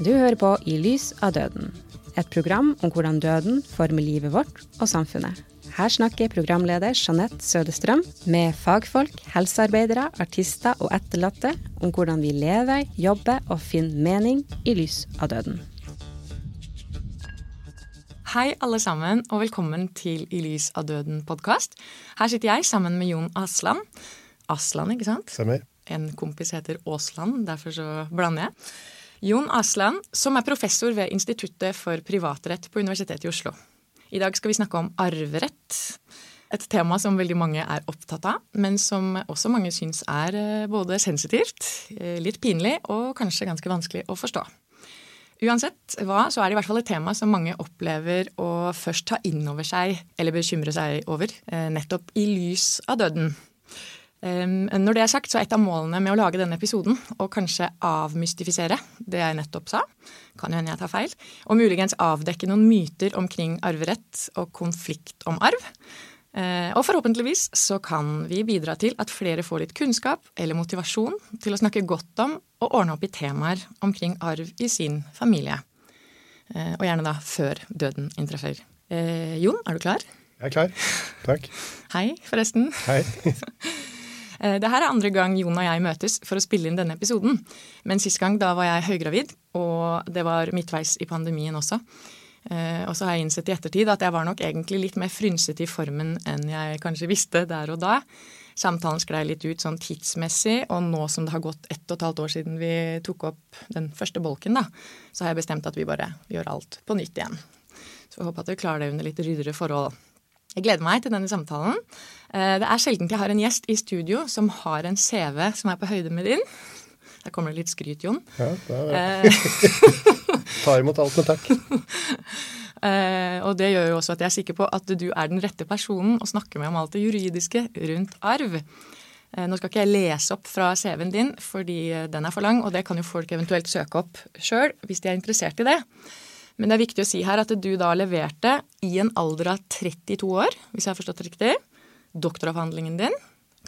Du hører på I lys av døden, et program om hvordan døden former livet vårt og samfunnet. Her snakker programleder Jeanette Sødestrøm med fagfolk, helsearbeidere, artister og etterlatte om hvordan vi lever, jobber og finner mening i lys av døden. Hei, alle sammen, og velkommen til I lys av døden-podkast. Her sitter jeg sammen med Jon Asland. Asland, ikke sant? Stemmer. En kompis heter Aasland, derfor så blander jeg. Jon Asland, som er professor ved Instituttet for privatrett på Universitetet i Oslo. I dag skal vi snakke om arverett. Et tema som veldig mange er opptatt av, men som også mange syns er eh, både sensitivt, eh, litt pinlig og kanskje ganske vanskelig å forstå. Uansett hva, så er det i hvert fall et tema som mange opplever å først ta inn over seg eller bekymre seg over, eh, nettopp i lys av døden. Når det er sagt, så er et av målene med å lage denne episoden å kanskje avmystifisere det jeg nettopp sa, kan jo hende jeg tar feil, og muligens avdekke noen myter omkring arverett og konflikt om arv. Eh, og forhåpentligvis så kan vi bidra til at flere får litt kunnskap eller motivasjon til å snakke godt om og ordne opp i temaer omkring arv i sin familie. Eh, og gjerne da før døden inntreffer. Eh, Jon, er du klar? Jeg er klar. Takk. Hei, forresten. Hei. Eh, det her er andre gang Jon og jeg møtes for å spille inn denne episoden. Men sist gang da var jeg høygravid, og det var midtveis i pandemien også. Eh, og så har jeg innsett i ettertid at jeg var nok egentlig litt mer frynsete i formen enn jeg kanskje visste der og da. Samtalen sklei litt ut sånn tidsmessig, og nå som det har gått ett og et halvt år siden vi tok opp den første bolken, da, så har jeg bestemt at vi bare gjør alt på nytt igjen. Så jeg håper at vi klarer det under litt ryddigere forhold. Jeg gleder meg til denne samtalen. Eh, det er sjelden jeg har en gjest i studio som har en CV som er på høyde med din. Der kommer det litt skryt, Jon. Ja, det. Tar imot alt med takk. Uh, og det gjør jo også at jeg er sikker på at du er den rette personen å snakke med om alt det juridiske rundt arv. Uh, nå skal ikke jeg lese opp fra CV-en din, fordi den er for lang, og det kan jo folk eventuelt søke opp sjøl hvis de er interessert i det. Men det er viktig å si her at du da leverte i en alder av 32 år, hvis jeg har forstått det riktig, doktoravhandlingen din.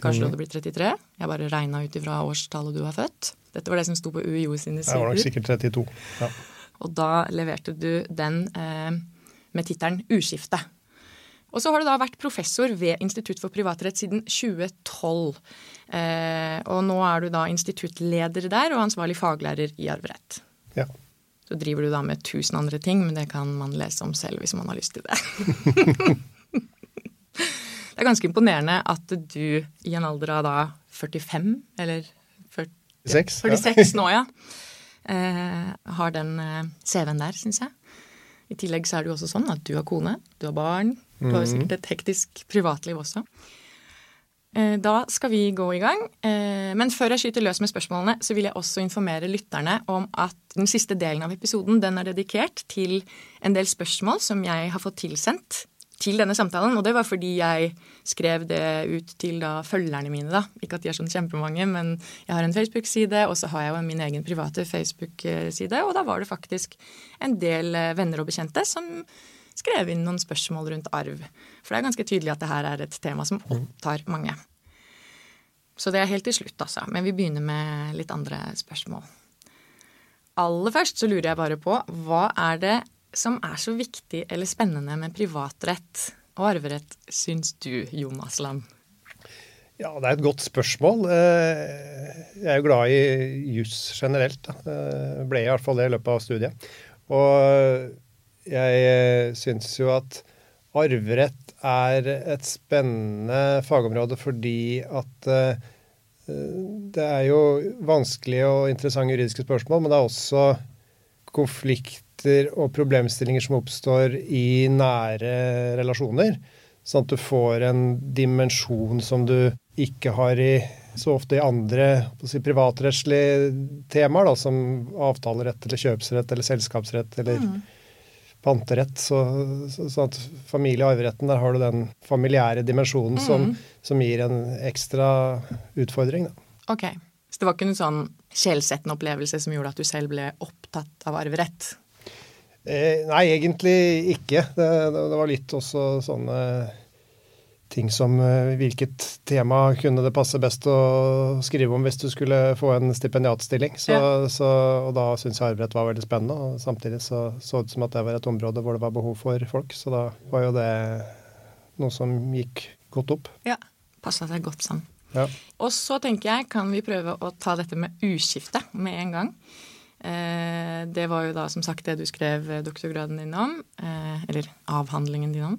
Kanskje du mhm. hadde blitt 33. Jeg bare regna ut ifra årstallet du var født. Dette var det som sto på UiO sine sider. Jeg var nok sikkert 32. Ja. Og da leverte du den eh, med tittelen Uskifte. Og så har du da vært professor ved Institutt for privatrett siden 2012. Eh, og nå er du da instituttleder der og ansvarlig faglærer i arverett. Ja. Så driver du da med tusen andre ting, men det kan man lese om selv hvis man har lyst til det. det er ganske imponerende at du i en alder av da 45, eller 40, 46, 46 ja. nå, ja, eh, har den eh, CV-en der, syns jeg. I tillegg så er det jo også sånn at du har kone, du har barn, du har jo sikkert et hektisk privatliv også. Eh, da skal vi gå i gang. Eh, men før jeg skyter løs med spørsmålene, så vil jeg også informere lytterne om at den siste delen av episoden den er dedikert til en del spørsmål som jeg har fått tilsendt til denne samtalen. Og det var fordi jeg skrev det ut til da følgerne mine, da. Ikke at de er sånn kjempemange, men jeg har en Facebook-side, og så har jeg jo min egen private Facebook-side. Og da var det faktisk en del eh, venner og bekjente som skrev inn noen spørsmål rundt arv. For det er ganske tydelig at det her er et tema som opptar mange. Så det er helt til slutt, altså. Men vi begynner med litt andre spørsmål. Aller først så lurer jeg bare på hva er det som er så viktig eller spennende med privatrett og arverett, syns du, Jon Asland? Ja, det er et godt spørsmål. Eh, jeg er jo glad i juss generelt. Jeg ble i hvert fall det i løpet av studiet. Og jeg eh, syns jo at arverett er et spennende fagområde fordi at det er jo vanskelige og interessante juridiske spørsmål, men det er også konflikter og problemstillinger som oppstår i nære relasjoner. Sånn at du får en dimensjon som du ikke har i, så ofte i andre si, privatrettslige temaer, da, som avtalerett eller kjøpsrett eller selskapsrett eller mm panterett. Så, så, så at familie- og arveretten, der har du den familiære dimensjonen mm. som, som, gir en ekstra utfordring. Da. Ok. Så det var ikke noen sånn sjelsettende opplevelse som gjorde at du selv ble opptatt av arverett? Eh, nei, egentlig ikke. Det, det, det, var litt også sånne ting som eh, hvilket tema kunne det passe best å skrive om hvis du skulle få en stipendiatstilling. Så, Ja. så, og da syntes jeg arbeidet var veldig spennende, og samtidig så så det ut som at det var et område hvor det var behov for folk, så da var jo det noe som gikk godt opp. Ja. Passa seg godt sammen. Ja. Og så tenker jeg, kan vi prøve å ta dette med uskifte med en gang. Eh, det var jo da som sagt det du skrev doktorgraden din om, eh, eller avhandlingen din om.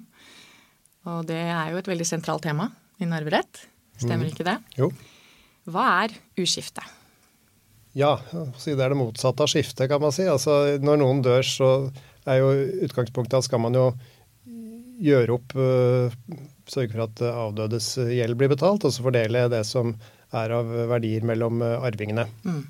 Og det er jo et veldig sentralt tema i arverett. Stemmer ikke det? Jo. Hva er uskifte? Ja, det er det motsatte av skifte, kan man si. Altså, når noen dør, så er jo utgangspunktet at skal man jo gjøre opp øh, Sørge for at avdødes gjeld blir betalt, og så fordele det som er av verdier mellom arvingene. Mm.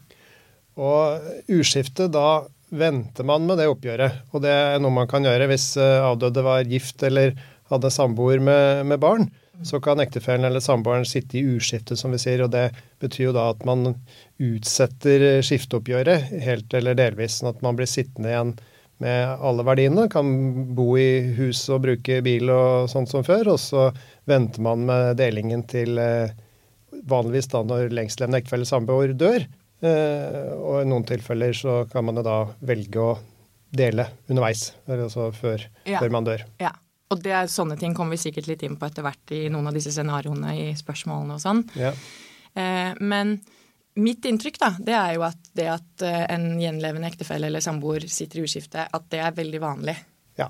Og uskifte, da venter man med det oppgjøret. Og det er noe man kan gjøre hvis øh, avdøde var gift eller hadde samboer med, med barn. Så kan ektefellen eller samboeren sitte i uskiftet, som vi sier. Og det betyr jo da at man utsetter skifteoppgjøret helt eller delvis, sånn at man blir sittende igjen med alle verdiene. Kan bo i hus og bruke bil og sånt som før. Og så venter man med delingen til eh, vanligvis da når lengstlevende ektefelle samboer dør. Eh, og i noen tilfeller så kan man jo da velge å dele underveis, altså før, Ja. før man dør. Ja. Og det er sånne ting kommer vi sikkert litt inn på etter hvert i noen av disse scenarioene i spørsmålene og sånn. Ja. Eh, men mitt inntrykk da, det er jo at det at eh, en gjenlevende ektefelle eller samboer sitter i uskifte, at det er veldig vanlig. ja.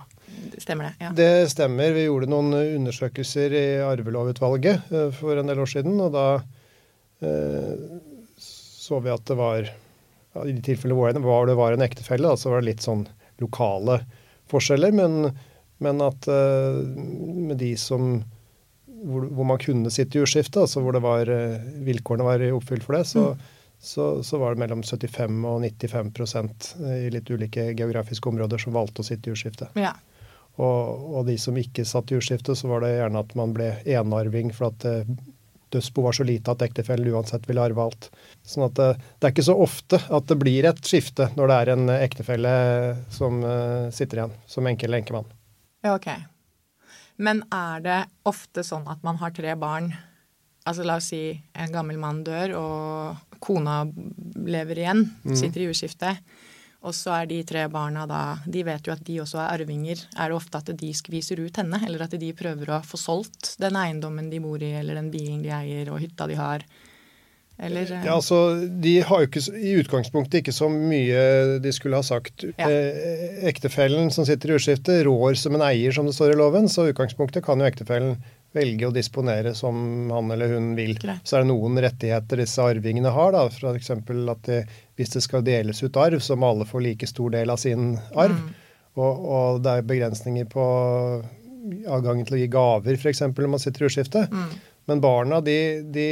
Stemmer det? Ja. Det stemmer. Vi gjorde noen undersøkelser i arvelovutvalget eh, for en del år siden, og da eh, så vi at det var I de tilfellene hvor det var, en ektefelle, så var det litt sånn lokale forskjeller, men, men at eh, med de som hvor, hvor man kunne sitte i uskifte, altså hvor det var, eh, vilkårene var oppfylt for det, så, så, så var det mellom 75 og 95% i litt ulike geografiske områder som valgte å sitte i uskifte. ja. Og, og de som ikke satt i jordskifte, så var det gjerne at man ble enarving for at eh, dødsbo var så lite at ektefellen uansett ville arve alt. Sånn at det, det er ikke så ofte at det blir et skifte når det er en ektefelle som eh, sitter igjen som enke eller enkemann. Ja, ok. Men er det ofte sånn at man har tre barn? Altså la oss si en gammel mann dør, og kona lever igjen, sitter i uskifte. Og så er de tre barna da De vet jo at de også er arvinger. Er det ofte at de skviser ut henne, eller at de prøver å få solgt den eiendommen de bor i, eller den bilen de eier, og hytta de har? Eller eh, Ja, altså, De har jo ikke, i utgangspunktet ikke så mye de skulle ha sagt. Ja. Eh, ektefellen som sitter i utskifte, rår som en eier, som det står i loven. Så i utgangspunktet kan jo ektefellen velge å disponere som han eller hun vil. Greit. Så er det noen rettigheter disse arvingene har. da, F.eks. at de, hvis det skal deles ut arv, så må alle få like stor del av sin arv. Mm. Og, og det er begrensninger på adgangen til å gi gaver, f.eks. når man sitter i utskifte. Mm. Men barna de, de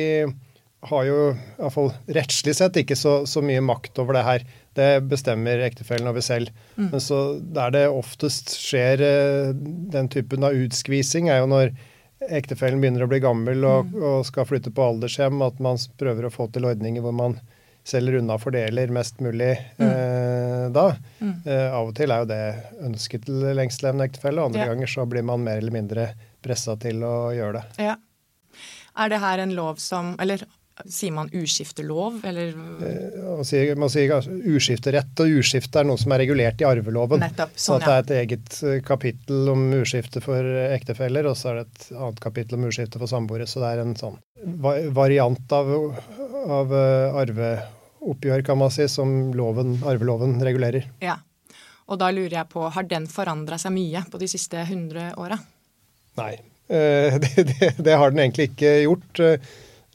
har jo iallfall rettslig sett ikke så, så mye makt over det her. Det bestemmer ektefellen over selv. Mm. Men så der det oftest skjer eh, den typen av utskvising, er jo når ektefellen begynner å bli gammel og, Mm. og skal flytte på aldershjem, at man prøver å få til ordninger hvor man selger unna fordeler mest mulig eh, da. Mm. Eh, av og til er jo det ønsket til lengstlevende ektefelle, og andre Ja. ganger så blir man mer eller mindre pressa til å gjøre det. Ja. Er det her en lov som Eller sier man uskiftelov, eller si, man sier kanskje uskifterett og uskifte er noe som er regulert i arveloven. Nettopp. Så Sånn, så det er et eget eh, kapittel om uskifte for ektefeller, og så er det et annet kapittel om uskifte for samboere. Så det er en sånn variant av, av eh, arveoppgjør, kan man si, som loven, arveloven regulerer. Ja. Og da lurer jeg på, har den forandra seg mye på de siste 100 åra? Nei. eh, Det, det, det har den egentlig ikke gjort.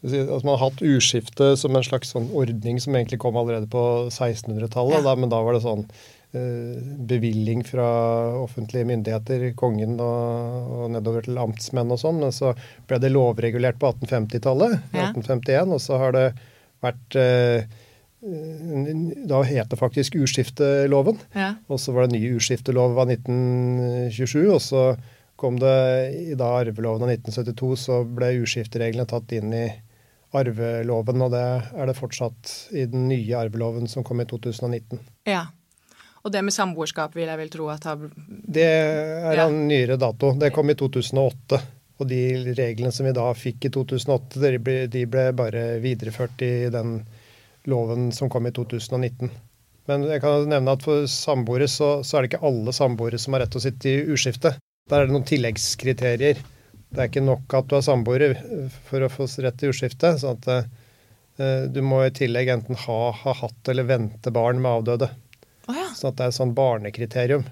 Altså man har hatt urskifte som en slags sånn ordning som egentlig kom allerede på 1600-tallet. Ja. Men da var det sånn eh, bevilling fra offentlige myndigheter, kongen og, og nedover til amtsmenn og sånn. Men så ble det lovregulert på 1850-tallet, Ja. 1851, og så har det vært eh, Da het det faktisk urskifteloven. Ja. Og så var det ny urskiftelov av 1927, og så kom det i da arveloven av 1972, så ble urskiftereglene tatt inn i arveloven, og det er det fortsatt i den nye arveloven som kom i 2019. ja. Og det med samboerskap vil jeg vel tro at har Det er Ja. en nyere dato. Det kom i 2008. Og de reglene som vi da fikk i 2008, de ble, de ble bare videreført i den loven som kom i 2019. Men jeg kan nevne at for samboere så, så er det ikke alle samboere som har rett til å sitte i uskifte. Der er det noen tilleggskriterier. Det er ikke nok at du er samboer for å få rett til jordskifte. sånn at eh, du må i tillegg enten ha, ha hatt eller vente barn med avdøde. Oh, ja. Sånn at det er et sånt barnekriterium.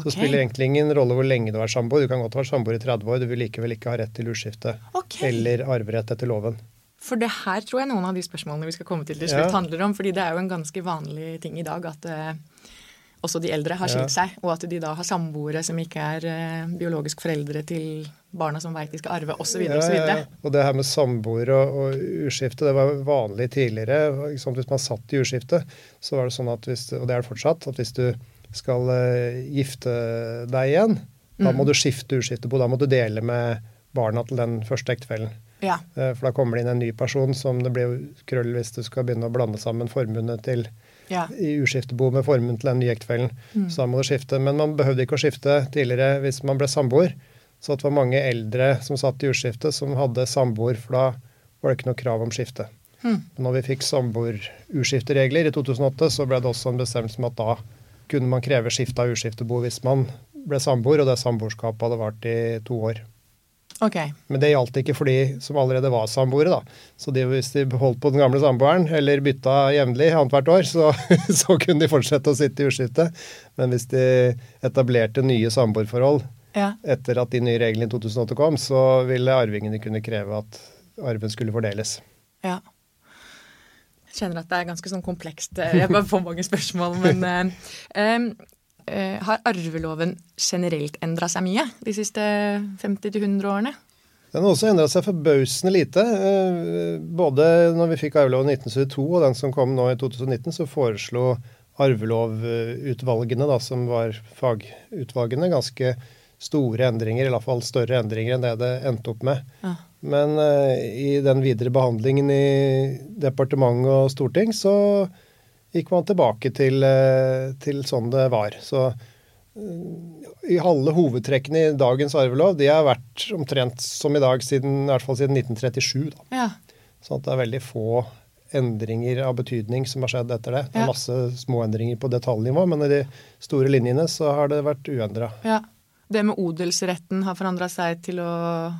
Så det spiller egentlig ingen rolle hvor lenge du er samboer. Du kan godt være samboer i 30 år, du vil likevel ikke ha rett til jordskifte Okay. eller arverett etter loven. For det her tror jeg noen av de spørsmålene vi skal komme til til Ja. handler om. fordi det er jo en ganske vanlig ting i dag at eh, også de eldre har skilt seg, og at de da har samboere som ikke er eh, biologisk foreldre til barna som veit de skal arve, osv. Ja, ja, ja. Og det her med samboer og, og urskifte, det var vanlig tidligere. liksom? Hvis man satt i urskifte, så var det sånn at hvis, og det er det fortsatt, at hvis du skal eh, gifte deg igjen, da må du skifte uskiftebo. Da må du dele med barna til den første ektefellen. Ja. Eh, For da kommer det inn en ny person som det blir krøll hvis du skal begynne å blande sammen formuene til ja. i uskiftebo med formen til den nye ektefellen. Så da må du skifte. Men man behøvde ikke å skifte tidligere hvis man ble samboer. Så det var mange eldre som satt i uskifte, som hadde samboer, for da var det ikke noe krav om skifte. Mm. når vi fikk samboer-uskifteregler i 2008, så ble det også en bestemmelse om at da kunne man kreve skifte av uskiftebo hvis man ble samboer, og det samboerskapet hadde vart i to år. Ok. Men det gjaldt ikke for de som allerede var samboere. da. Så de, hvis de holdt på den gamle samboeren, eller bytta jevnlig annethvert år, så, så kunne de fortsette å sitte i uskifte. Men hvis de etablerte nye samboerforhold Ja. etter at de nye reglene i 2008 kom, så ville arvingene kunne kreve at arven skulle fordeles. ja. Jeg kjenner at det er ganske sånn komplekst. Jeg bare får mange spørsmål, men eh, Har arveloven generelt endra seg mye de siste 50-100 årene? Den har også endra seg forbausende lite. Eh, Både når vi fikk arveloven i 1972 og den som kom nå i 2019, så foreslo arvelovutvalgene, da, som var fagutvalgene, ganske store endringer, i hvert fall større endringer enn det det endte opp med. Ja. Men eh, i den videre behandlingen i departement og storting, så gikk man tilbake til, eh, til sånn det var. Så i alle hovedtrekkene i dagens arvelov, de har vært omtrent som i dag, siden, i hvert fall siden 1937. Da. Ja. Sånn at det er veldig få endringer av betydning som har skjedd etter det. Det Ja. er masse små endringer på detaljnivå, men i de store linjene så har det vært uendra. ja. Det med odelsretten har forandra seg til å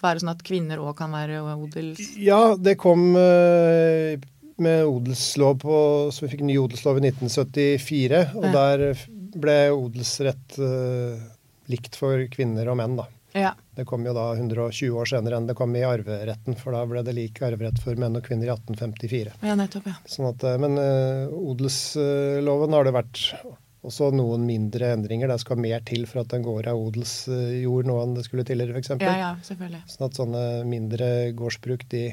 være sånn at kvinner òg kan være odels... Ja, det kom eh, med odelslov på Så vi fikk ny odelslov i 1974, og Ja. der ble odelsrett uh, likt for kvinner og menn, da. Ja. Det kom jo da 120 år senere enn det kom i arveretten, for da ble det lik arverett for menn og kvinner i 1854. ja, nettopp. ja. Sånn at, eh, men uh, odelsloven har det vært også noen mindre endringer. Det skal mer til for at den går av odelsjord nå enn det skulle tidligere, f.eks. Ja, ja, selvfølgelig. Sånn at sånne mindre gårdsbruk, de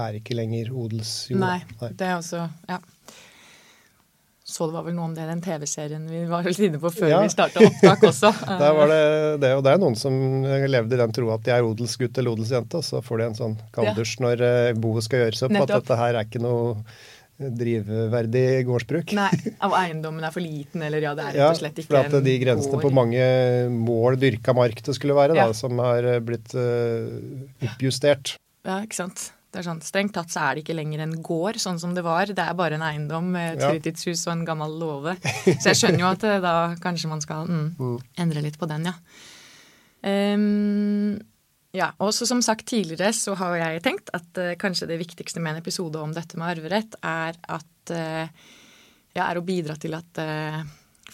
er ikke lenger odelsjord. Nei, det er også Ja. Så det var vel noe om det i den TV-serien vi var inne på før Ja. vi starta opptak også. Der var det, det, og det er noen som levde i den tro at de er odelsgutt eller odelsjente, og så får de en sånn kalddusj når eh, boet skal gjøres opp, Nettopp. at dette her er ikke noe drivverdig gårdsbruk. Nei, av eiendommen er for liten, eller ja, det er rett og slett ikke ja, for at de grensene gård. på mange mål dyrka mark det skulle være, da, Ja. som har eh, blitt uh, oppjustert. Ja, ikke sant. Det er sånn, Strengt tatt så er det ikke lenger en gård, sånn som det var. Det er bare en eiendom med et fritidshus og en gammel låve. Så jeg skjønner jo at eh, da kanskje man skal mm, endre litt på den, ja. Um, ja, og som sagt tidligere så har jeg tenkt at uh, kanskje det viktigste med en episode om dette med arverett er at uh, ja, er å bidra til at eh,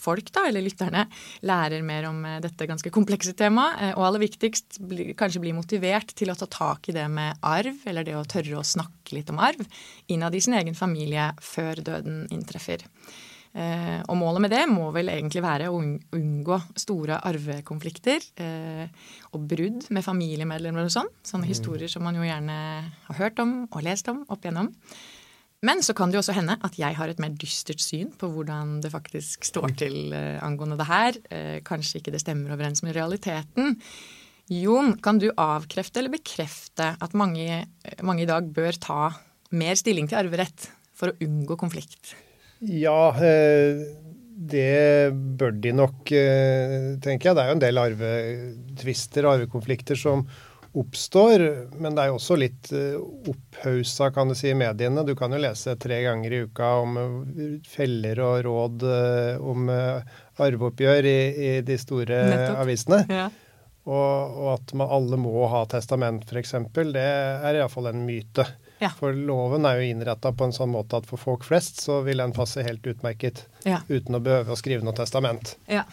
folk, da, eller lytterne, lærer mer om eh, dette ganske komplekse temaet. eh, Og aller viktigst kanskje bli motivert til å ta tak i det med arv, eller det å tørre å snakke litt om arv, innad i sin egen familie før døden inntreffer. Eh, og målet med det må vel egentlig være å unngå store arvekonflikter og brudd med familiemedlemmer og sånn. Sånne historier som man jo gjerne har hørt om og lest om opp igjennom. Men så kan det jo også hende at jeg har et mer dystert syn på hvordan det faktisk står til eh, angående det her. Eh, kanskje ikke det stemmer overens med realiteten. Jon, kan du avkrefte eller bekrefte at mange, mange i dag bør ta mer stilling til arverett for å unngå konflikt? Ja, eh, det bør de nok, eh, tenker jeg. Det er jo en del arvetvister og arvekonflikter som oppstår, men det er jo også litt eh, opphausa, kan du si, i mediene. Du kan jo lese tre ganger i uka om eh, feller og råd om arveoppgjør i, i de store Nettopp. avisene. Ja. Og, og, at man alle må ha testament, f.eks., det er iallfall en myte. Ja. For loven er jo innretta på en sånn måte at for folk flest så vil den passe helt utmerket ja. uten å behøve å skrive noe testament. Ja.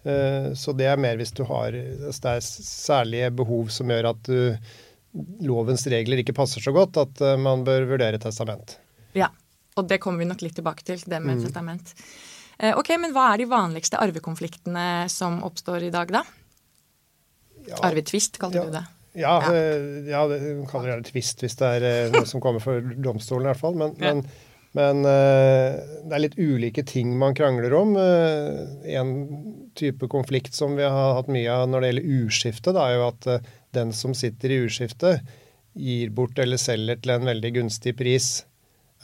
Uh, så det er mer hvis du har hvis det er særlige behov som gjør at du, lovens regler ikke passer så godt, at uh, man bør vurdere testament. Ja, og det kommer vi nok litt tilbake til, det med mm. testament. Ok, men hva er de vanligste arvekonfliktene som oppstår i dag, da? Ja. Arvetvist, kalte du det. Ja, ja. Eh, ja det kaller det tvist hvis det er eh, noe som kommer for domstolen, i hvert fall. Men, ja. men, men, eh, det er litt ulike ting man krangler om. En type konflikt som vi har hatt mye av når det gjelder urskifte, da, er jo at den som sitter i urskiftet, gir bort eller selger til en veldig gunstig pris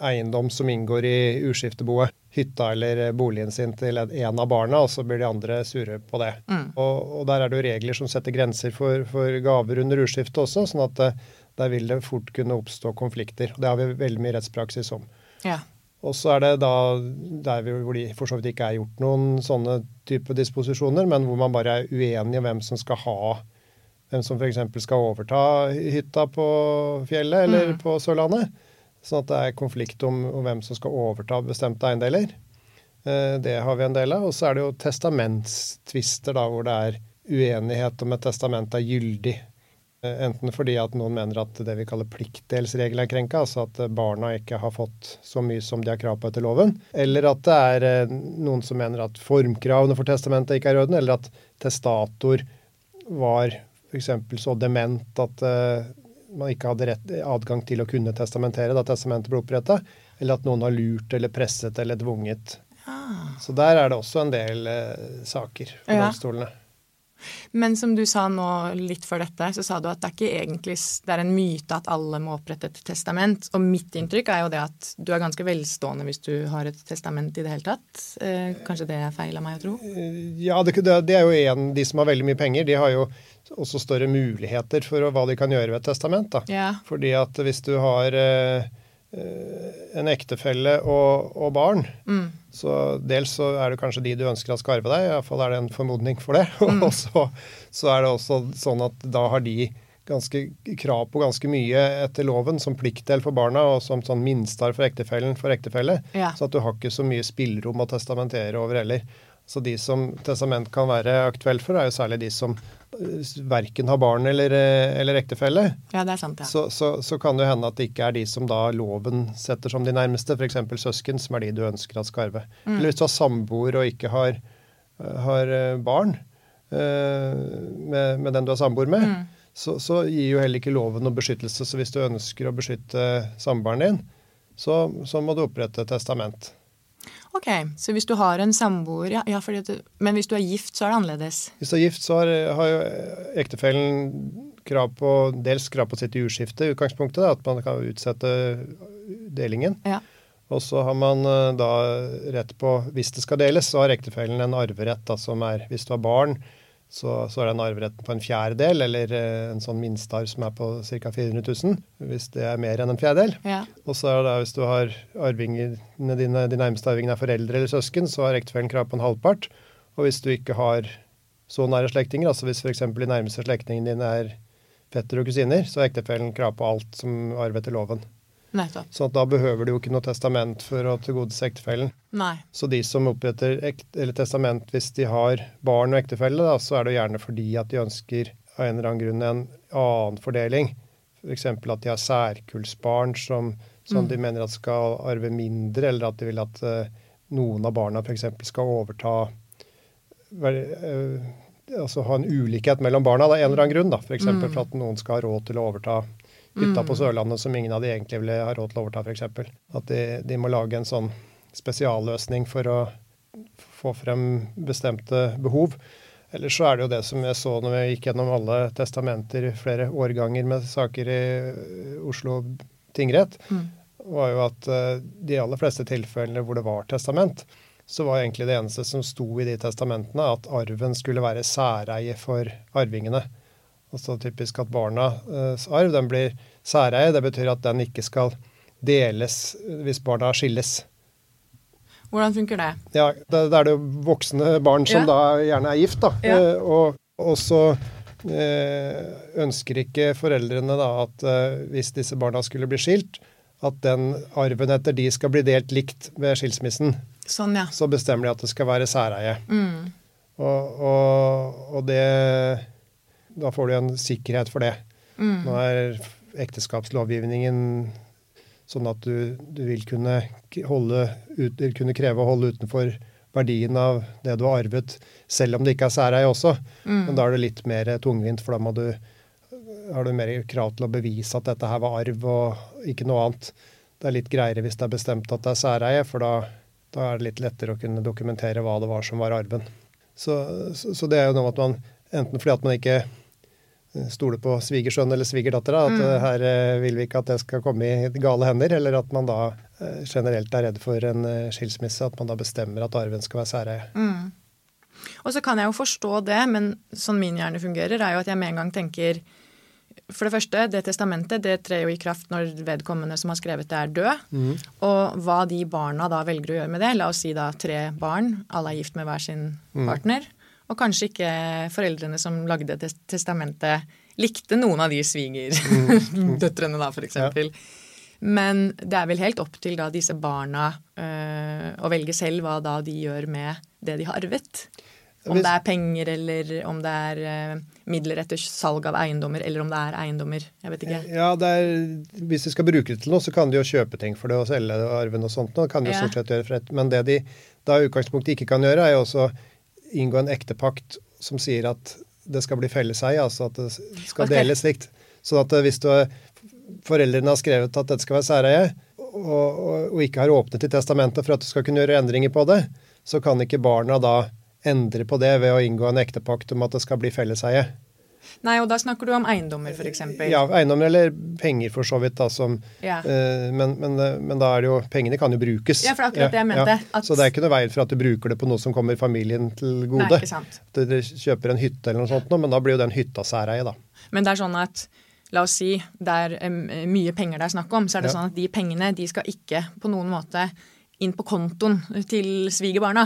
eiendom som inngår i urskifteboet, hytta eller boligen sin til en av barna, og så blir de andre sure på det. Mm. Og, og, der er det jo regler som setter grenser for, for gaver under urskiftet også, sånn at der vil det fort kunne oppstå konflikter. Det har vi veldig mye rettspraksis om. Ja. Og så er det da der hvor de for så vidt ikke er gjort noen sånne type disposisjoner, men hvor man bare er uenig om hvem som skal ha hvem som f.eks. skal overta hytta på fjellet eller mm. på Sørlandet. Sånn at det er konflikt om, om hvem som skal overta bestemte eiendeler. Eh, det har vi en del av. Og så er det jo testamentstvister da, hvor det er uenighet om et testament er gyldig. Eh, enten fordi at noen mener at det vi kaller pliktdelsregelen er krenka, altså at barna ikke har fått så mye som de har krav på etter loven, eller at det er eh, noen som mener at formkravene for testamentet ikke er i orden, eller at testator var f.eks. så dement at man ikke hadde rett, adgang til å kunne testamentere da testamentet ble oppretta, eller at noen har lurt eller presset eller tvunget. Ah. Så der er det også en del eh, saker for ja. domstolene. Men som du sa nå litt før dette, så sa du at det er ikke egentlig det er en myte at alle må opprette et testament. Og mitt inntrykk er jo det at du er ganske velstående hvis du har et testament i det hele tatt. Eh, kanskje det er feil av meg å tro? Eh, ja, det, det er jo en De som har veldig mye penger, de har jo også større muligheter for hva de kan gjøre ved et testament. Da. Ja. Fordi at hvis du har eh, eh, en ektefelle og, og barn, mm. så dels så er det kanskje de du ønsker at skal arve deg, iallfall er det en formodning for det. Mm. og så, så, er det også sånn at da har de ganske krav på ganske mye etter loven som pliktdel for barna og som sånn minstar for ektefellen for ektefelle. Ja. Så at du har ikke så mye spillerom å testamentere over heller. Så de som testament kan være aktuelt for, er jo særlig de som verken har barn eller, eh, eller ektefelle, ja, det er sant, ja. så, så, så, kan det hende at det ikke er de som da loven setter som de nærmeste, f.eks. søsken, som er de du ønsker at skal arve. Mm. Eller hvis du har samboer og ikke har, eh, har eh, barn med, med, den du har samboer med, mm. så, så, gir jo heller ikke loven noe beskyttelse. Så hvis du ønsker å beskytte samboeren din, så, så må du opprette testament. Ok, Så hvis du har en samboer ja, ja du, Men hvis du er gift, så er det annerledes? Hvis du er gift, så har, har jo ektefellen krav på, dels krav på sitt jordskifte utgangspunktet. Da, at man kan utsette delingen. Ja. Og så har man eh, da rett på, hvis det skal deles, så har ektefellen en arverett da, som er Hvis du har barn, så, så er den arveretten på en fjerdedel, eller eh, en sånn minstearv som er på ca. 400 000, hvis det er mer enn en fjerdedel. Ja. Og så er det hvis du har arvingene dine, de nærmeste arvingene er foreldre eller søsken, så har ektefellen krav på en halvpart. Og hvis du ikke har så nære slektninger, altså hvis f.eks. de nærmeste slektningene dine er fetter og kusiner, så har ektefellen krav på alt som arv etter loven. Nettopp. Så da behøver du jo ikke noe testament for å tilgodese ektefellen. Nei. Så de som oppretter testament hvis de har barn og ektefelle, da, så er det gjerne fordi at de ønsker av en eller annen grunn en annen fordeling. F.eks. For at de har særkullsbarn som, som mm. de mener at skal arve mindre, eller at de vil at uh, noen av barna f.eks. skal overta vel, uh, Altså ha en ulikhet mellom barna av en eller annen grunn. da, F.eks. Mm. for at noen skal ha råd til å overta på mm. Sørlandet som ingen av de egentlig ville ha råd til å overta, f.eks. At de, de, må lage en sånn spesialløsning for å få frem bestemte behov. Ellers så er det jo det som jeg så når vi gikk gjennom alle testamenter flere årganger med saker i Oslo tingrett, mm. var jo at uh, de aller fleste tilfellene hvor det var testament, så var egentlig det eneste som sto i de testamentene, at arven skulle være særeie for arvingene. Altså typisk at barnas arv den blir særeie. Det betyr at den ikke skal deles hvis barna skilles. Hvordan funker det? Ja, Da er det voksne barn som ja. da gjerne er gift. da. Ja. Eh, og, og, så eh, ønsker ikke foreldrene da at eh, hvis disse barna skulle bli skilt, at den arven etter de skal bli delt likt ved skilsmissen. Sånn, ja. Så bestemmer de at det skal være særeie. Mm. Og, og, og, det Da får du en sikkerhet for det. Mm. Nå er ekteskapslovgivningen sånn at du, du vil kunne, holde, ut, kunne, kreve å holde utenfor verdien av det du har arvet, selv om det ikke er særeie også. Mm. Men da er det litt mer tungvint, for da du, har du mer krav til å bevise at dette her var arv og ikke noe annet. Det er litt greiere hvis det er bestemt at det er særeie, for da, da er det litt lettere å kunne dokumentere hva det var som var arven. Så, så, så det er jo noe at man, enten fordi at man ikke stole på svigersønn eller svigerdatter. At mm. Eh, her eh, vil vi ikke at det skal komme i gale hender. Eller at man da eh, generelt er redd for en skilsmisse. At man da bestemmer at arven skal være særeie. Mm. Og så kan jeg jo forstå det, men sånn min hjerne fungerer, er jo at jeg med en gang tenker for det første, det testamentet det trer jo i kraft når vedkommende som har skrevet det, er død. Mm. Og hva de barna da velger å gjøre med det, la oss si da tre barn, alle er gift med hver sin mm. partner. Mm. Og kanskje ikke foreldrene som lagde testamentet, likte noen av de svigerdøtrene, mm. da, f.eks. Ja. Men det er vel helt opp til da disse barna øh, å velge selv hva da de gjør med det de har arvet. Om det er penger, eller om det er øh, midler etter salg av eiendommer, eller om det er eiendommer. Jeg vet ikke. Ja, er, Hvis de skal bruke det til noe, så kan de jo kjøpe ting for det og selge arven og sånt. Noe, kan de jo ja. stort sett gjøre for et, Men det de da i utgangspunktet ikke kan gjøre, er jo også inngå en ektepakt som sier at det skal bli felleseie, altså at det skal okay. deles likt. Så at eh, hvis du, foreldrene har skrevet at dette skal være særeie, og, og, og, ikke har åpnet i testamentet for at du skal kunne gjøre endringer på det, så kan ikke barna da endre på det ved å inngå en ektepakt om at det skal bli felleseie. Nei, og da snakker du om eiendommer, f.eks. Ja, eiendommer eller penger, for så vidt. da, som, ja. uh, men, men, eh, men, da er det jo Pengene kan jo brukes. Ja, for akkurat det jeg mente. Ja. At... Så det er ikke noe vei for at du bruker det på noe som kommer familien til gode. Nei, ikke sant. At du kjøper en hytte eller noe sånt, men da blir jo den hytta særeie, da. Men det er sånn at La oss si det er mye penger det er snakk om, så er det ja. sånn at de pengene de skal ikke på noen måte inn på kontoen til svigerbarna.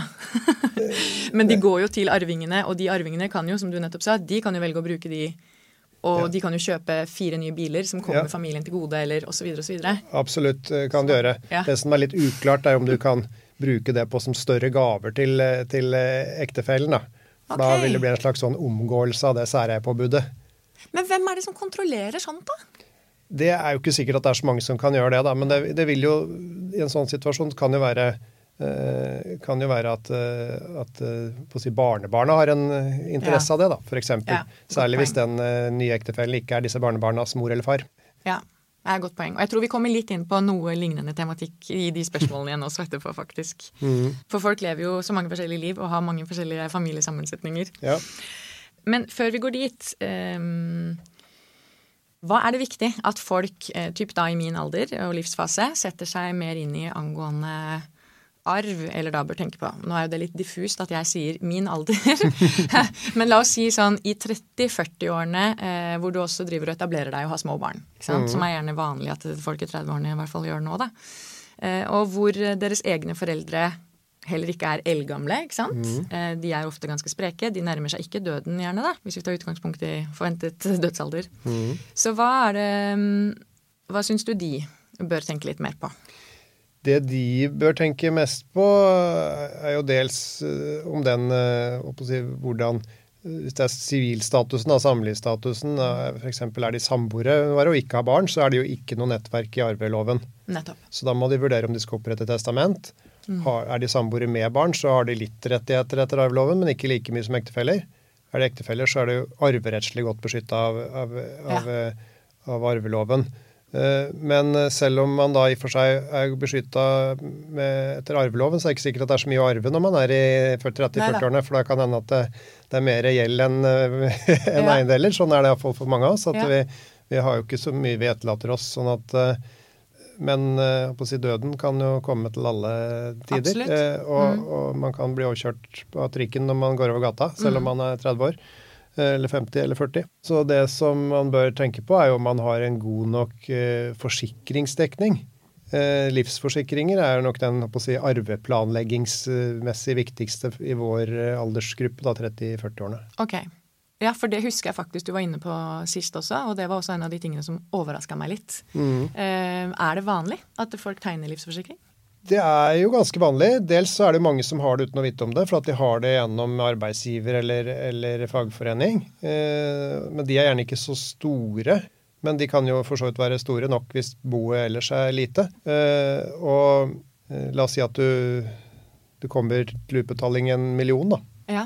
Men de går jo til arvingene, og de arvingene kan jo, som du nettopp sa, de kan jo velge å bruke de og ja. de kan jo kjøpe fire nye biler som kommer ja. familien til gode, eller osv. osv. Absolutt eh, kan de gjøre. Ja. Det som er litt uklart, er om du kan bruke det på som større gaver til, eh, til eh, ektefellen. Da. For okay. da vil det bli en slags sånn omgåelse av det særeiepåbudet. Men hvem er det som kontrollerer sånt, da? Det er jo ikke sikkert at det er så mange som kan gjøre det, da. Men det, det vil jo i en sånn situasjon kan jo være eh, kan jo være at, eh, at eh, si, barnebarna har en interesse ja. av det, da, f.eks. Ja, Særlig hvis den nye ektefellen ikke er disse barnebarnas mor eller far. Ja, det er et godt poeng. Og jeg tror vi kommer litt inn på noe lignende tematikk i de spørsmålene igjen også etterpå, faktisk. Mm. For folk lever jo så mange forskjellige liv og har mange forskjellige familiesammensetninger. Ja. Men før vi går dit um, hva er det viktig at folk eh, typ da i min alder og livsfase setter seg mer inn i angående arv, eller da bør tenke på? Nå er jo det litt diffust at jeg sier min alder. Men la oss si sånn i 30-40-årene eh, hvor du også driver og etablerer deg og har små barn. Mm. Som er gjerne vanlig at folk i 30-årene i hvert fall gjør nå. da. Eh, og hvor deres egne foreldre heller ikke er eldgamle. ikke sant? Mm. De er ofte ganske spreke. De nærmer seg ikke døden, gjerne, da, hvis vi tar utgangspunkt i forventet dødsalder. Mm. Så hva er det mm, Hva syns du de bør tenke litt mer på? Det de bør tenke mest på, er jo dels eh, om den eh, si, hvordan hvis det er sivilstatusen, samlivsstatusen, f.eks. er de samboere og ikke har barn, så er det jo ikke noe nettverk i arveloven. Nettopp. Så da må de vurdere om de skal opprette testament. Er de samboere med barn, så har de litt rettigheter etter arveloven, men ikke like mye som ektefeller. Er det ektefeller, så er det jo arverettslig godt beskytta av, av, av, ja. av, arveloven. Eh, men selv om man da i og for seg er beskytta etter arveloven, så er det ikke sikkert at det er så mye å arve når man er i 30-40-årene, for da kan hende at det, det er mer gjeld enn en ja. eiendeler. Sånn er det iallfall for mange av oss. at ja. vi, vi, har jo ikke så mye vi etterlater oss. sånn at eh, men å si døden kan jo komme til alle tider. Eh, og, mm. og, man kan bli overkjørt på trikken når man går over gata, selv om mm. man er 30 år. Eller 50 eller 40. Så det som man bør tenke på, er jo om man har en god nok forsikringsdekning. livsforsikringer er nok den si, arveplanleggingsmessig viktigste i vår aldersgruppe, da 30-40-årene. Okay. Ja, for det husker jeg faktisk du var inne på sist også, og det var også en av de tingene som overraska meg litt. Mm. Er det vanlig at folk tegner livsforsikring? Det er jo ganske vanlig. Dels så er det mange som har det uten å vite om det, for at de har det gjennom arbeidsgiver eller, eller fagforening. Eh, men de er gjerne ikke så store. Men de kan jo for så vidt være store nok hvis boet ellers er lite. Eh, og la oss si at du, du kommer til utbetaling en million, da. Ja.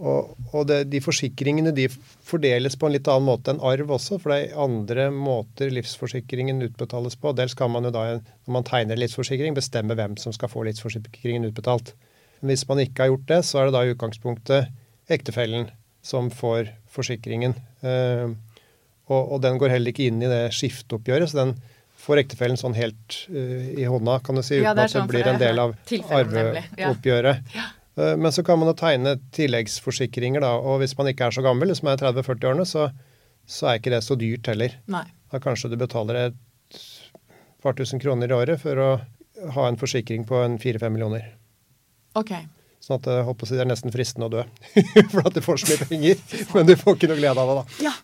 Og, og det, de forsikringene de fordeles på en litt annen måte enn arv også, for det er andre måter livsforsikringen utbetales på. Dels kan man jo da, når man tegner livsforsikring, bestemme hvem som skal få livsforsikringen utbetalt. Men hvis man ikke har gjort det, så er det da i utgangspunktet ektefellen som får forsikringen. Uh, og, og, den går heller ikke inn i det skifteoppgjøret, så den får ektefellen sånn helt uh, i hånda, kan du si, uten ja, at det sånn blir en del av arveoppgjøret. Ja. Eh, men så kan man jo tegne tilleggsforsikringer, da. Og hvis man ikke er så gammel, som er 30-40-årene, så, så, er ikke det så dyrt heller. Nei. Da kanskje du betaler et par tusen kroner i året for å ha en forsikring på en fire-fem millioner. Ok. Sånn at jeg håper det er nesten fristende å dø. for at du får så mye penger. Men du får ikke noe glede av det, da. Ja,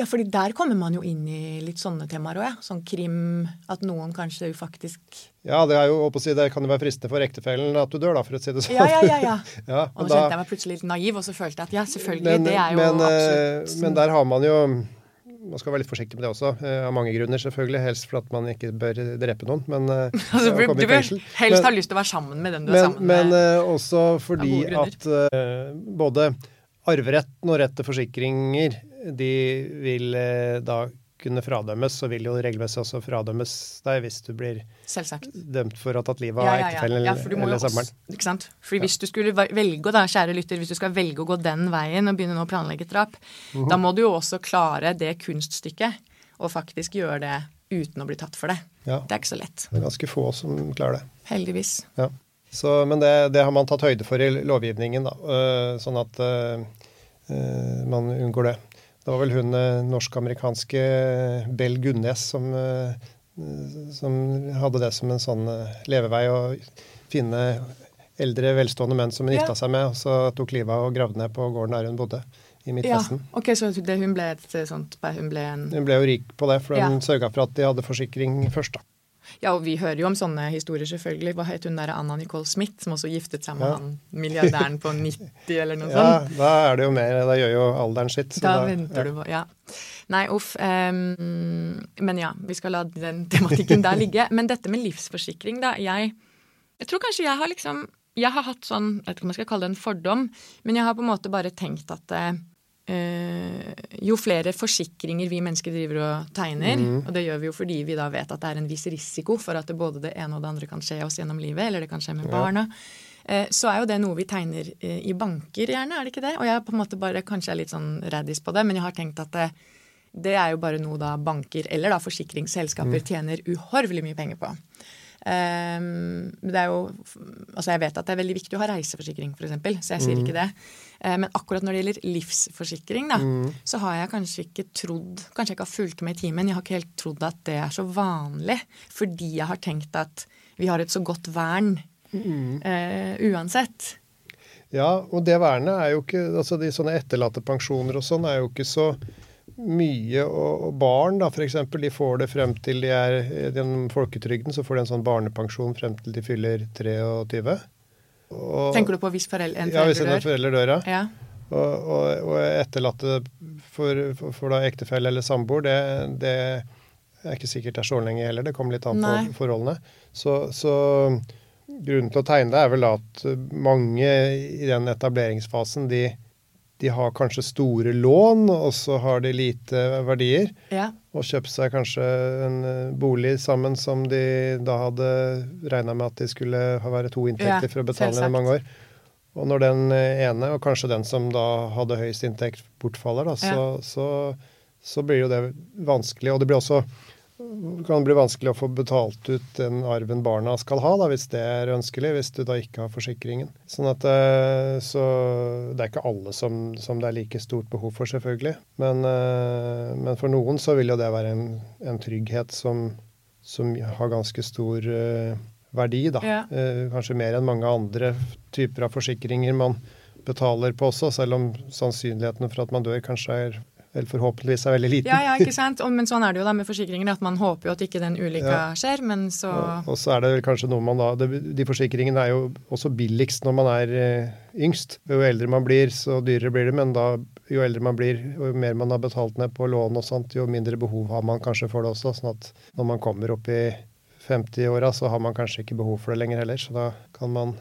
ja, fordi der kommer man jo inn i litt sånne temaer òg, ja. Sånn krim, at noen kanskje faktisk Ja, det, er jo, si, det kan jo være fristende for ektefellen at du dør, da, for å si det sånn. Ja, ja, ja. ja. ja og nå kjente jeg meg plutselig litt naiv, og så følte jeg at ja, selvfølgelig, men, det er jo men, eh, absolutt Men der har man jo man skal være litt forsiktig med det også, eh, av mange grunner selvfølgelig. Helst for at man ikke bør drepe noen, men altså, Du bør helst ha lyst til å være sammen med den du men, er sammen med. Men også fordi at uh, både arveretten og rett til forsikringer de vil eh, da kunne fradømmes, så vil jo regelmessig også fradømmes deg hvis du blir Selvsagt. dømt for å ha tatt livet av ja, ja, ja. ektefellen ja, eller samboeren. Ikke sant? Fordi Hvis du skulle velge da, kjære lytter, hvis du skal velge å gå den veien og begynne nå å planlegge drap, mm -hmm. da må du jo også klare det kunststykket og faktisk gjøre det uten å bli tatt for det. Ja. Det er ikke så lett. Det er ganske få som klarer det. Heldigvis. Ja. Så, men det, det, har man tatt høyde for i lovgivningen, da, uh, sånn at uh, man unngår det. Det var vel hun eh, norsk-amerikanske Bell Gunnes som, eh, som, hadde det som en sånn eh, levevei å finne eldre, velstående menn som hun ja. gifta seg med, og så tok livet av og gravde ned på gården der hun bodde. I Midtvesten. Ja, ok, Så det, hun ble et sånt Hun ble en Hun ble jo rik på det, for hun ja. sørga for at de hadde forsikring først, da. Ja, og vi hører jo om sånne historier, selvfølgelig. Hva het hun der Anna Nicole Smith, som også giftet seg med ja. han milliardæren på 90, eller noe ja, sånt? Ja, da er det jo mer. Da gjør jo alderen sitt. da, da venter ja. du på Ja. Nei, uff. Um, men ja, vi skal la den tematikken der ligge. Men dette med livsforsikring, da. Jeg, jeg tror kanskje jeg har liksom Jeg har hatt sånn, jeg vet ikke om jeg skal kalle det en fordom, men jeg har på en måte bare tenkt at uh, jo flere forsikringer vi mennesker driver og tegner, mm. og det gjør vi jo fordi vi da vet at det er en viss risiko for at det både det ene og det andre kan skje oss gjennom livet, eller det kan skje med ja. barna, eh, så er jo det noe vi tegner eh, i banker, gjerne, er det ikke det? Og jeg på en måte bare kanskje er litt sånn raddis på det, men jeg har tenkt at det, det er jo bare noe da banker, eller da forsikringsselskaper, mm. tjener uhorvelig mye penger på. Um, det er jo, altså Jeg vet at det er veldig viktig å ha reiseforsikring, f.eks., så jeg sier mm. ikke det. Uh, men akkurat når det gjelder livsforsikring, da, mm. så har jeg kanskje ikke trodd Kanskje jeg ikke har fulgt med i timen, jeg har ikke helt trodd at det er så vanlig. Fordi jeg har tenkt at vi har et så godt vern mm. uh, uansett. Ja, og det vernet er jo ikke altså De sånne etterlattepensjoner og sånn er jo ikke så mye. Og, barn, da, f.eks., de får det frem til de er Gjennom folketrygden så får de en sånn barnepensjon frem til de fyller 23. Og, Tenker du på hvis foreldre, en forelder dør? Ja, hvis en forelder dør, ja. ja. Og, og, og, etterlatte for, for, for da ektefelle eller samboer, det, det, er ikke sikkert det er så lenge heller. Det kommer litt an på Nei. forholdene. Så, så, grunnen til å tegne det er vel at mange i den etableringsfasen, de, de har kanskje store lån, og så har de lite verdier. Ja. Og kjøpt seg kanskje en eh, bolig sammen som de da hadde regna med at de skulle være to inntekter ja, for å betale i mange år. Og når den eh, ene, og kanskje den som da hadde høyest inntekt, bortfaller, da, så, ja. så, så, blir jo det vanskelig. Og det blir også kan bli vanskelig å få betalt ut den arven barna skal ha, da, hvis det er ønskelig, hvis du da ikke har forsikringen. Sånn at, eh, så Det er ikke alle som, som det er like stort behov for, selvfølgelig. Men, eh, men, for noen så vil jo det være en, en trygghet som, som, har ganske stor eh, verdi, da. Ja. Kanskje mer enn mange andre typer av forsikringer man betaler på også, selv om sannsynligheten for at man dør kanskje er eller forhåpentligvis er veldig liten. Ja, ja, ikke sant? men sånn er det jo da med forsikringer, at man håper jo at ikke den ulykka ja. skjer, men så og, og, så er det kanskje noe man da De forsikringene er jo også billigst når man er eh, yngst. Jo eldre man blir, så dyrere blir det, men da jo eldre man blir, jo mer man har betalt ned på lån og sånt, jo mindre behov har man kanskje for det også. sånn at når man kommer opp i 50-åra, så har man kanskje ikke behov for det lenger heller. Så da kan man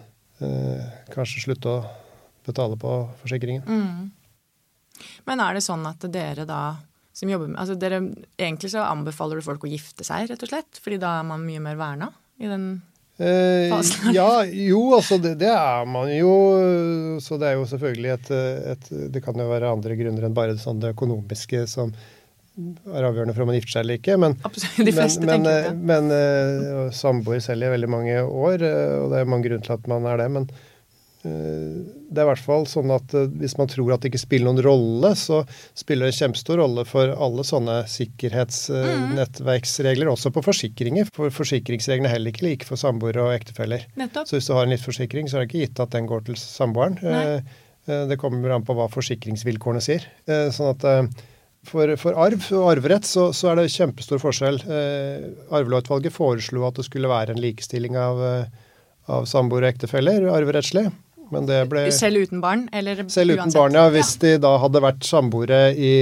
eh, kanskje slutte å betale på forsikringen. Mm. Men er det sånn at dere da som jobber med altså dere, Egentlig så anbefaler du folk å gifte seg, rett og slett? Fordi da er man mye mer verna i den eh, fasen? ja, jo, altså det, det, er man jo. Så det er jo selvfølgelig et, et, Det kan jo være andre grunner enn bare sånn det økonomiske som er avgjørende for om man gifter seg eller ikke. Men, Absolutt, men. Men, men uh, samboer selv i veldig mange år, og det er mange grunner til at man er det. men Eh, det er i hvert fall sånn at eh, hvis man tror at det ikke spiller noen rolle, så spiller det en kjempestor rolle for alle sånne sikkerhetsnettverksregler, også på forsikringer. For forsikringsreglene er heller ikke like for samboere og ektefeller. Nettopp. Så hvis du har en livsforsikring, så er det ikke gitt at den går til samboeren. Nei. Eh, det kommer an på hva forsikringsvilkårene sier. Sånn at for, for, arv og arverett så, så, er det kjempestor forskjell. Arvelovutvalget foreslo at det skulle være en likestilling av, av samboere og ektefeller arverettslig. Men det ble Selv uten barn? Eller selv uten uansett? barn, ja. Hvis ja. de da hadde vært samboere i,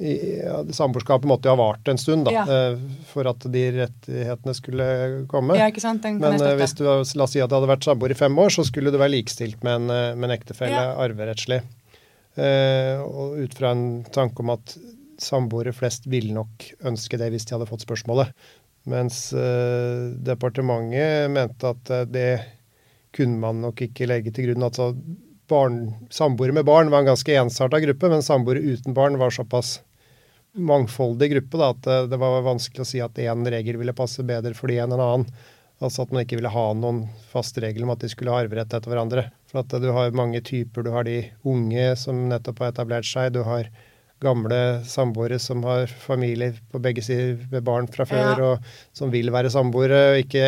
i ja, Samboerskapet måtte jo ha vart en stund da, ja. Eh, for at de rettighetene skulle komme. Ja, ikke sant? Den kan Men jeg hvis du la oss si at du hadde vært samboer i fem år, så skulle du være likestilt med en, eh, med en ektefelle arverettslig. Uh, og ut fra en tanke om at samboere flest ville nok ønske det hvis de hadde fått spørsmålet. Mens uh, departementet mente at eh, det kunne man nok ikke legge til grunn. Altså, Samboere med barn var en ganske ensarta gruppe, men samboere uten barn var såpass mangfoldig gruppe da, at det, det var vanskelig å si at én regel ville passe bedre for de enn en annen. Altså at man ikke ville ha noen fast regel om at de skulle ha arverett etter hverandre. For at du har mange typer. Du har de unge som nettopp har etablert seg. Du har gamle samboere som har familie på begge sider med barn fra før, ja. og som vil være samboere og ikke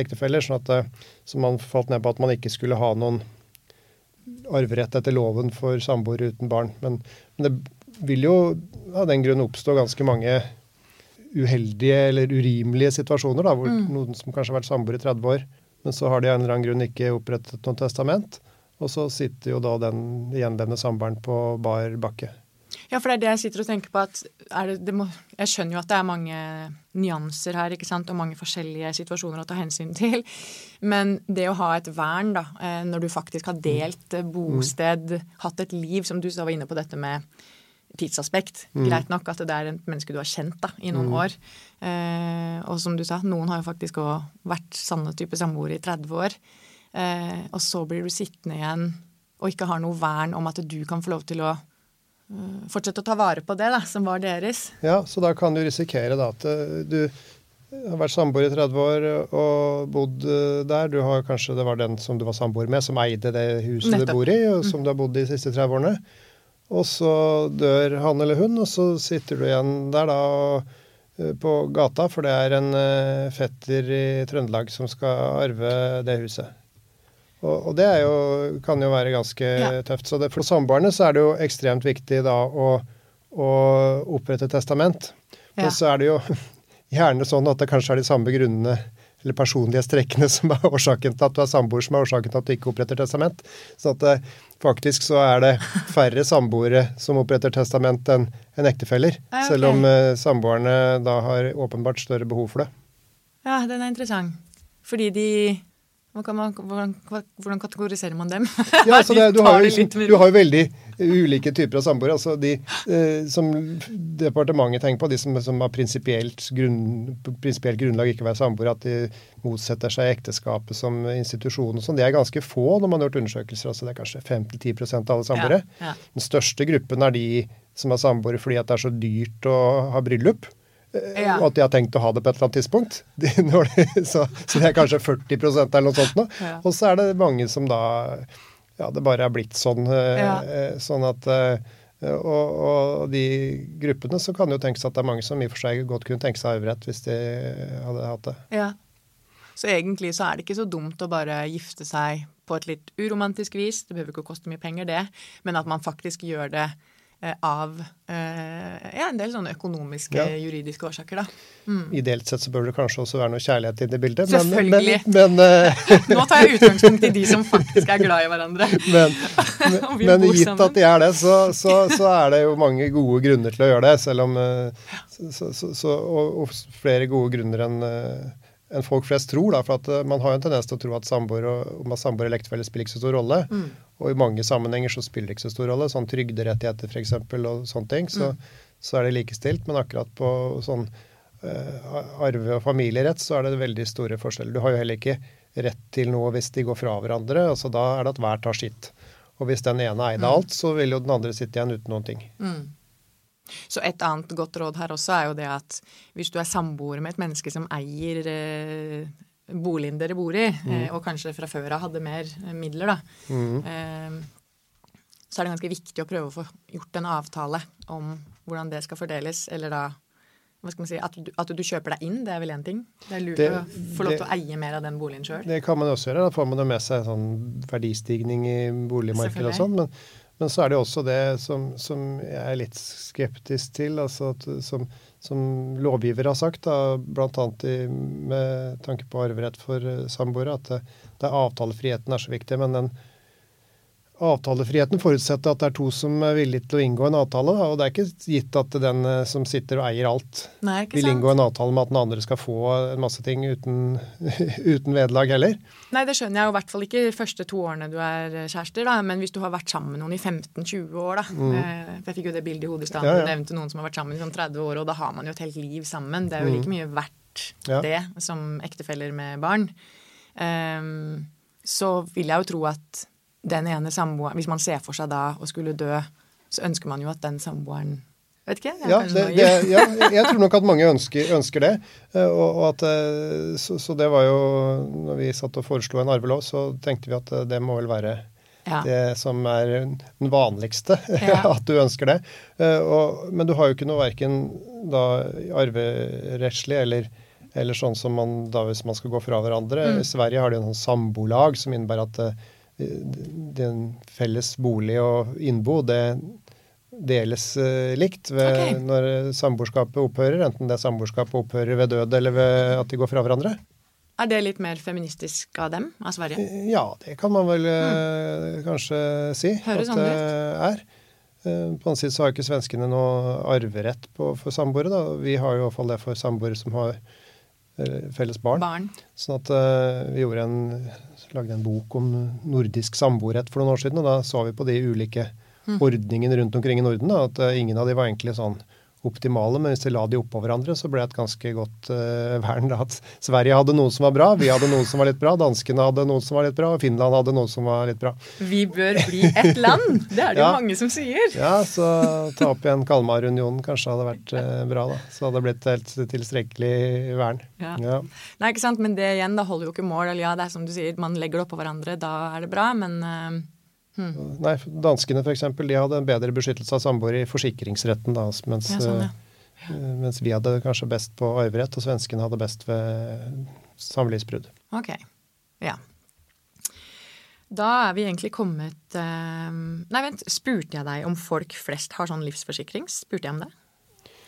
ektefeller. Sånn at, eh, så man falt ned på at man ikke skulle ha noen arverett etter loven for samboere uten barn. Men, men, det vil jo av den grunn oppstå ganske mange uheldige eller urimelige situasjoner, da, hvor mm. noen som kanskje har vært samboere i 30 år, men så har de av en eller annen grunn ikke opprettet noe testament. Og så sitter jo da den gjenlevende samboeren på bar bakke. Ja, for det er det jeg sitter og tenker på. at det, det må, Jeg skjønner jo at det er mange nyanser her ikke sant, og mange forskjellige situasjoner å ta hensyn til. Men det å ha et vern, da, eh, når du faktisk har delt bosted, bosted, hatt et liv, som du var inne på dette med tidsaspekt. Mm. Greit nok at det er et menneske du har kjent da, i noen mm. år. Eh, og som du sa, noen har jo faktisk òg vært sanne type samboere i 30 år. Eh, og så blir du sittende igjen og ikke har noe vern om at du kan få lov til å fortsette å ta vare på det da, som var deres. Ja, så da kan du risikere da at eh, du har vært samboer i 30 år og bodd eh, der. Du har kanskje det var den som du var samboer med, som eide det huset Nettopp. du bor i, og som mm. du har bodd i de siste 30 årene. Og så dør han eller hun, og så sitter du igjen der da på gata, for det er en fetter i Trøndelag som skal arve det huset. Og, og det jo, kan jo være ganske ja. tøft. Så det, for samboerne så er det jo ekstremt viktig da å, å opprette testament. Ja. Og så er det jo gjerne sånn at det kanskje er de samme grunnene eller personlige strekkene som er årsaken til at du er samboer, som er årsaken til at du ikke oppretter testament. Så at eh, faktisk så er det færre samboere som oppretter testament enn en ektefeller. okay. Selv om uh, samboerne da har åpenbart større behov for det. Ja, den er interessant. Fordi de man, hvordan, hvordan, kategoriserer man dem? ja, altså det, du, har jo, liksom, du, har jo, veldig ulike typer av samboere. Altså de eh, som departementet tenker på, de som, som har prinsipielt grunn, grunnlag ikke å være samboere, at de motsetter seg ekteskapet som institusjon og sånn, det er ganske få når man har gjort undersøkelser. altså Det er kanskje 5-10% av alle samboere. Ja, ja. Den største gruppen er de som er samboere fordi at det er så dyrt å ha bryllup. Eh, ja. Og at de har tenkt å ha det på et eller annet tidspunkt. De, de, så, så, det er kanskje 40% eller noe sånt nå. Ja. Og så er det mange som da Ja, det bare er blitt sånn. Eh, ja. Sånn at og, og, de gruppene så kan det jo tenkes at det er mange som i og for seg godt kunne tenke seg arverett hvis de hadde hatt det. Ja. Så egentlig så er det ikke så dumt å bare gifte seg på et litt uromantisk vis. Det behøver ikke å koste mye penger, det. Men at man faktisk gjør det Eh, av eh, ja, en del sånne økonomiske, ja. juridiske årsaker. Da. Mm. Ideelt sett så bør det kanskje også være noe kjærlighet i det bildet. Selvfølgelig. Men, men, men Nå tar jeg utgangspunkt i de som faktisk er glad i hverandre. Men, men gitt sammen. at de er det, så, så, så, er det jo mange gode grunner til å gjøre det. Selv om så, og, og, flere gode grunner enn enn folk flest tror. Da, for at Man har jo en tendens til å tro at samboer og, og samboer og ektefelle spiller ikke så stor rolle. Mm. Og i mange sammenhenger så spiller det ikke så stor rolle. Sånn trygderettigheter f.eks. og sånne ting. Så, mm. så, er det likestilt. Men akkurat på sånn uh, arve- og familierett så er det veldig store forskjeller. Du har jo heller ikke rett til noe hvis de går fra hverandre. altså Da er det at hver tar sitt. Og hvis den ene eide mm. alt, så vil jo den andre sitte igjen uten noen ting. Mm. Så et annet godt råd her også er jo det at hvis du er samboer med et menneske som eier eh, boligen dere bor i, mm. Eh, og kanskje fra før av hadde mer eh, midler, da, mm. eh, så er det ganske viktig å prøve å få gjort en avtale om hvordan det skal fordeles, eller da hva skal man si, at du, at du kjøper deg inn, det er vel én ting? Det er lurt det, å få lov til å eie mer av den boligen sjøl? Det kan man også gjøre. Da får man jo med seg sånn verdistigning i boligmarkedet og sånn. Men, men, så er det også det som, som jeg er litt skeptisk til, altså at, som, som lovgiver har sagt, bl.a. med tanke på arverett for eh, samboere, at det, det er avtalefriheten er så viktig. Men den avtalefriheten forutsetter at det er to som er villige til å inngå en avtale. Og det er ikke gitt at den eh, som sitter og eier alt, Nei, vil inngå en avtale med at den andre skal få en masse ting uten, uten vederlag heller. Nei, det skjønner jeg jo i hvert fall ikke de første to årene du er kjærester, da. Men hvis du har vært sammen med noen i 15-20 år, da. Mm. Eh, jeg fikk jo det bildet i hodet i stad. Ja, ja. Nevnte noen som har vært sammen i sånn 30 år, og da har man jo et helt liv sammen. Det er jo like mm. mye verdt ja. det som ektefeller med barn. Um, så vil jeg jo tro at den ene samboeren Hvis man ser for seg da å skulle dø, så ønsker man jo at den samboeren Vet ikke. Ja, det, det, ja, jeg tror nok at mange ønsker, ønsker det. Eh, og, og at, eh, så, så, det var jo Når vi satt og foreslo en arvelov, så tenkte vi at eh, det må vel være ja. det som er den vanligste. At du ønsker det. Og, men du har jo ikke noe verken da arverettslig eller, eller sånn som man da hvis man skal gå fra hverandre. Mm. I Sverige har de en sånn sambolag som innebærer at den felles bolig og innbo, det deles uh, likt ved, okay. når samboerskapet opphører, enten det samboerskapet opphører ved død eller ved at de går fra hverandre. Er det litt mer feministisk av dem, av Sverige? Eh, ja, det kan man vel mm. kanskje si Høres at det er. På den annen side så har ikke svenskene noe arverett på, for samboere. Vi har jo iallfall det for samboere som har felles barn. barn. Sånn at uh, vi en, lagde en bok om nordisk samboerrett for noen år siden, og da så vi på de ulike mm. ordningene rundt omkring i Norden. Da, at uh, ingen av de var egentlig sånn optimale, men hvis de la de oppå hverandre, så ble det et ganske godt uh, vern. Da. At Sverige hadde noe som var bra, vi hadde noe som var litt bra, danskene hadde noe som var litt bra, og Finland hadde noe som var litt bra. Vi bør bli ett land! Det er det ja. jo mange som sier. Ja, så ta opp igjen Kalmarunionen kanskje hadde vært uh, bra, da. Så hadde det blitt helt tilstrekkelig vern. Ja. ja. Nei, ikke sant, men det igjen, da holder jo ikke mål. Eller ja, det er som du sier, man legger det oppå hverandre, da er det bra, men uh, Hmm. Nei, Danskene for eksempel, de hadde en bedre beskyttelse av samboere i forsikringsretten, da, mens, ja, sånn, ja. Ja. mens, vi hadde kanskje best på arverett, og svenskene hadde best ved samlivsbrudd. Ok, ja. Da er vi egentlig kommet uh... Nei, vent, spurte jeg deg om folk flest har sånn livsforsikring? Spurte jeg om det?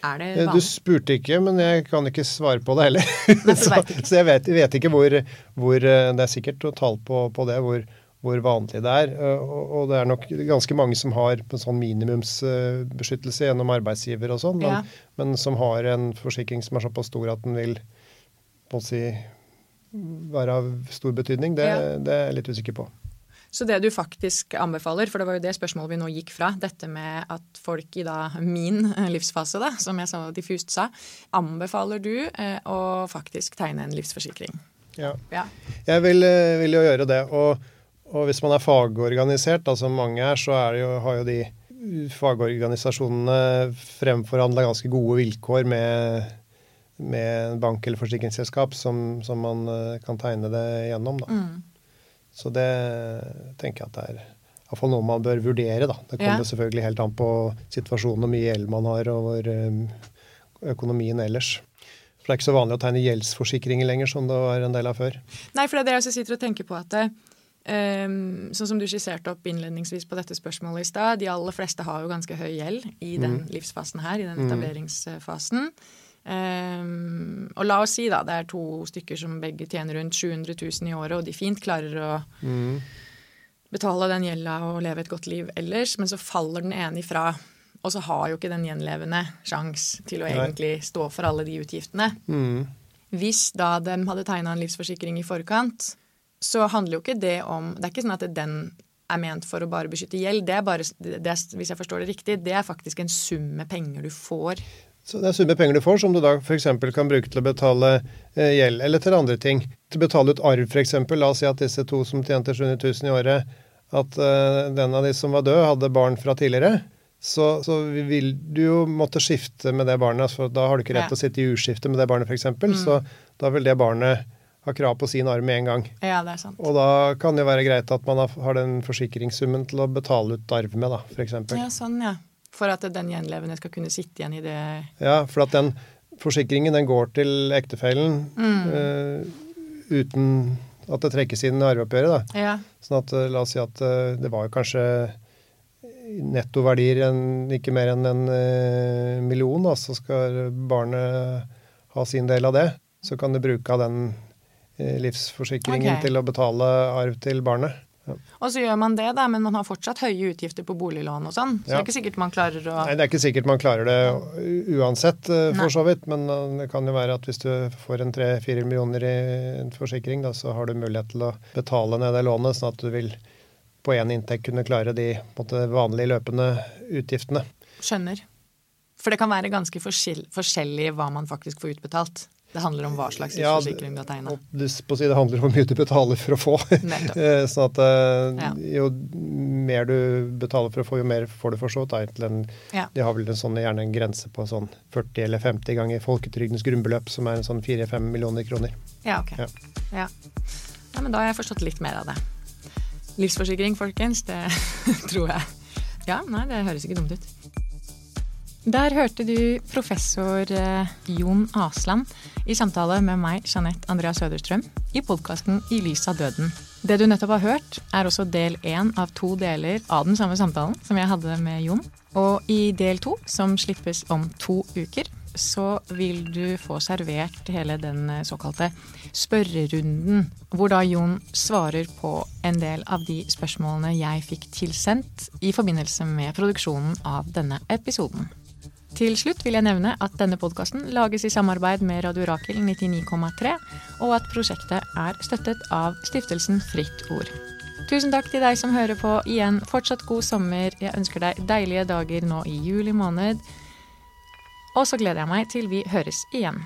Er det vanlig? Du spurte ikke, men jeg kan ikke svare på det heller. Nei, så, så, jeg vet, vet ikke hvor, hvor, eh, Det er sikkert tall på, på det, hvor, hvor vanlig det er. Eh, og det er nok ganske mange som har en sånn minimumsbeskyttelse gjennom arbeidsgiver og sånn, men, ja. men, som har en forsikring som er såpass stor at den vil på å si, være av stor betydning. Det, ja. det er jeg litt usikker på. Så det du faktisk anbefaler, for det var jo det spørsmålet vi nå gikk fra, dette med at folk i da min livsfase, da, som jeg så diffust sa, anbefaler du eh, å faktisk tegne en livsforsikring? Ja. ja. Jeg vil, eh, vil, jo gjøre det. og og hvis man er fagorganisert, som mange er, så er jo, har jo de fagorganisasjonene fremforhandla ganske gode vilkår med med bank eller forsikringsselskap som, som man eh, kan tegne det gjennom. Da. Mm. Så det tenker jeg at det er iallfall noe man bør vurdere. Da. Det kommer Ja. selvfølgelig helt an på situasjonen og mye gjeld man har, og hvor, eh, økonomien ellers. For det er ikke så vanlig å tegne gjeldsforsikringer lenger, som det var en del av før. Nei, for det er det jeg også sitter og tenker på at ehm, Sånn som du skisserte opp innledningsvis på dette spørsmålet i stad, de aller fleste har jo ganske høy gjeld i den livsfasen her, i den etableringsfasen. Um, og la oss si da, det er to stykker som begge tjener rundt 700 000 i året, og de fint klarer å betale den gjelda og leve et godt liv ellers, men så faller den ene ifra. Og så har jo ikke den gjenlevende sjans til å egentlig stå for alle de utgiftene. Hvis da de hadde tegna en livsforsikring i forkant, så handler jo ikke det om Det er ikke sånn at den er ment for å bare beskytte gjeld. Det er bare, det er, hvis jeg forstår det riktig, det er faktisk en sum med penger du får. Så det er summe penger du får, som du da f.eks. kan bruke til å betale eh, gjeld, eller til andre ting. Til å betale ut arv, f.eks. La oss si at disse to som tjente 700 000 i året, at eh, den av de som var død, hadde barn fra tidligere. Så, så vil du jo måtte skifte med det barnet, for da har du ikke rett til å sitte i urskifte med det barnet, f.eks. Så da vil det barnet ha krav på sin arv med en gang. Ja, det er sant. Og da kan det jo være greit at man har, har den forsikringssummen til å betale ut arv med, da, f.eks. Ja, sånn, ja. For at den gjenlevende skal kunne sitte igjen i det Ja, for at den forsikringen den går til ektefellen eh, uten at det trekkes inn i arveoppgjøret. da. Ja. Sånn at eh, la oss si at uh, det var jo kanskje nettoverdier en, ikke mer enn en uh, million, da, så skal barnet ha sin del av det. Så kan du bruke av den livsforsikringen okay. til å betale arv til barnet. Og så gjør man det, da, men man har fortsatt høye utgifter på boliglån og sånn. Så det er ikke sikkert man klarer å Nei, Det er ikke sikkert man klarer det uansett, for Nei. så vidt. Men eh, det kan jo være at hvis du får en tre-fire millioner i en forsikring, da, så har du mulighet til å betale ned det lånet, sånn at du vil på én inntekt kunne klare de måte, vanlige løpende utgiftene. Skjønner. For det kan være ganske forskjell, forskjellig hva man faktisk får utbetalt. Det handler om hva slags Ja, livsforsikring du har tegna. Det handler om hvor mye du betaler for å få. Sånn at eh, Ja. jo mer du betaler for å få, jo mer får du for så vidt. Ja. De har vel en sånn, gjerne en grense på sånn 40 eller 50 ganger folketrygdens grunnbeløp, som er en sånn 4-5 millioner kroner. Ja, ok. Ja. Ja. ja, men da har jeg forstått litt mer av det. Livsforsikring, folkens, det tror jeg. Ja, nei, det høres ikke dumt ut. Der hørte du professor eh, Jon Asland i samtale med meg, Jeanette Andrea Søderstrøm, i podkasten I lys av døden. Det du nettopp har hørt, er også del én av to deler av den samme samtalen som jeg hadde med Jon. Og i del to, som slippes om to uker, så vil du få servert hele den eh, såkalte spørrerunden, hvor da Jon svarer på en del av de spørsmålene jeg fikk tilsendt i forbindelse med produksjonen av denne episoden. Til slutt vil jeg nevne at denne podkasten lages i samarbeid med Radio Rakel 99,3, og at prosjektet er støttet av stiftelsen Fritt Ord. Tusen takk til deg som hører på igjen. Fortsatt god sommer. Jeg ønsker deg deilige dager nå i juli måned. Og så gleder jeg meg til vi høres igjen.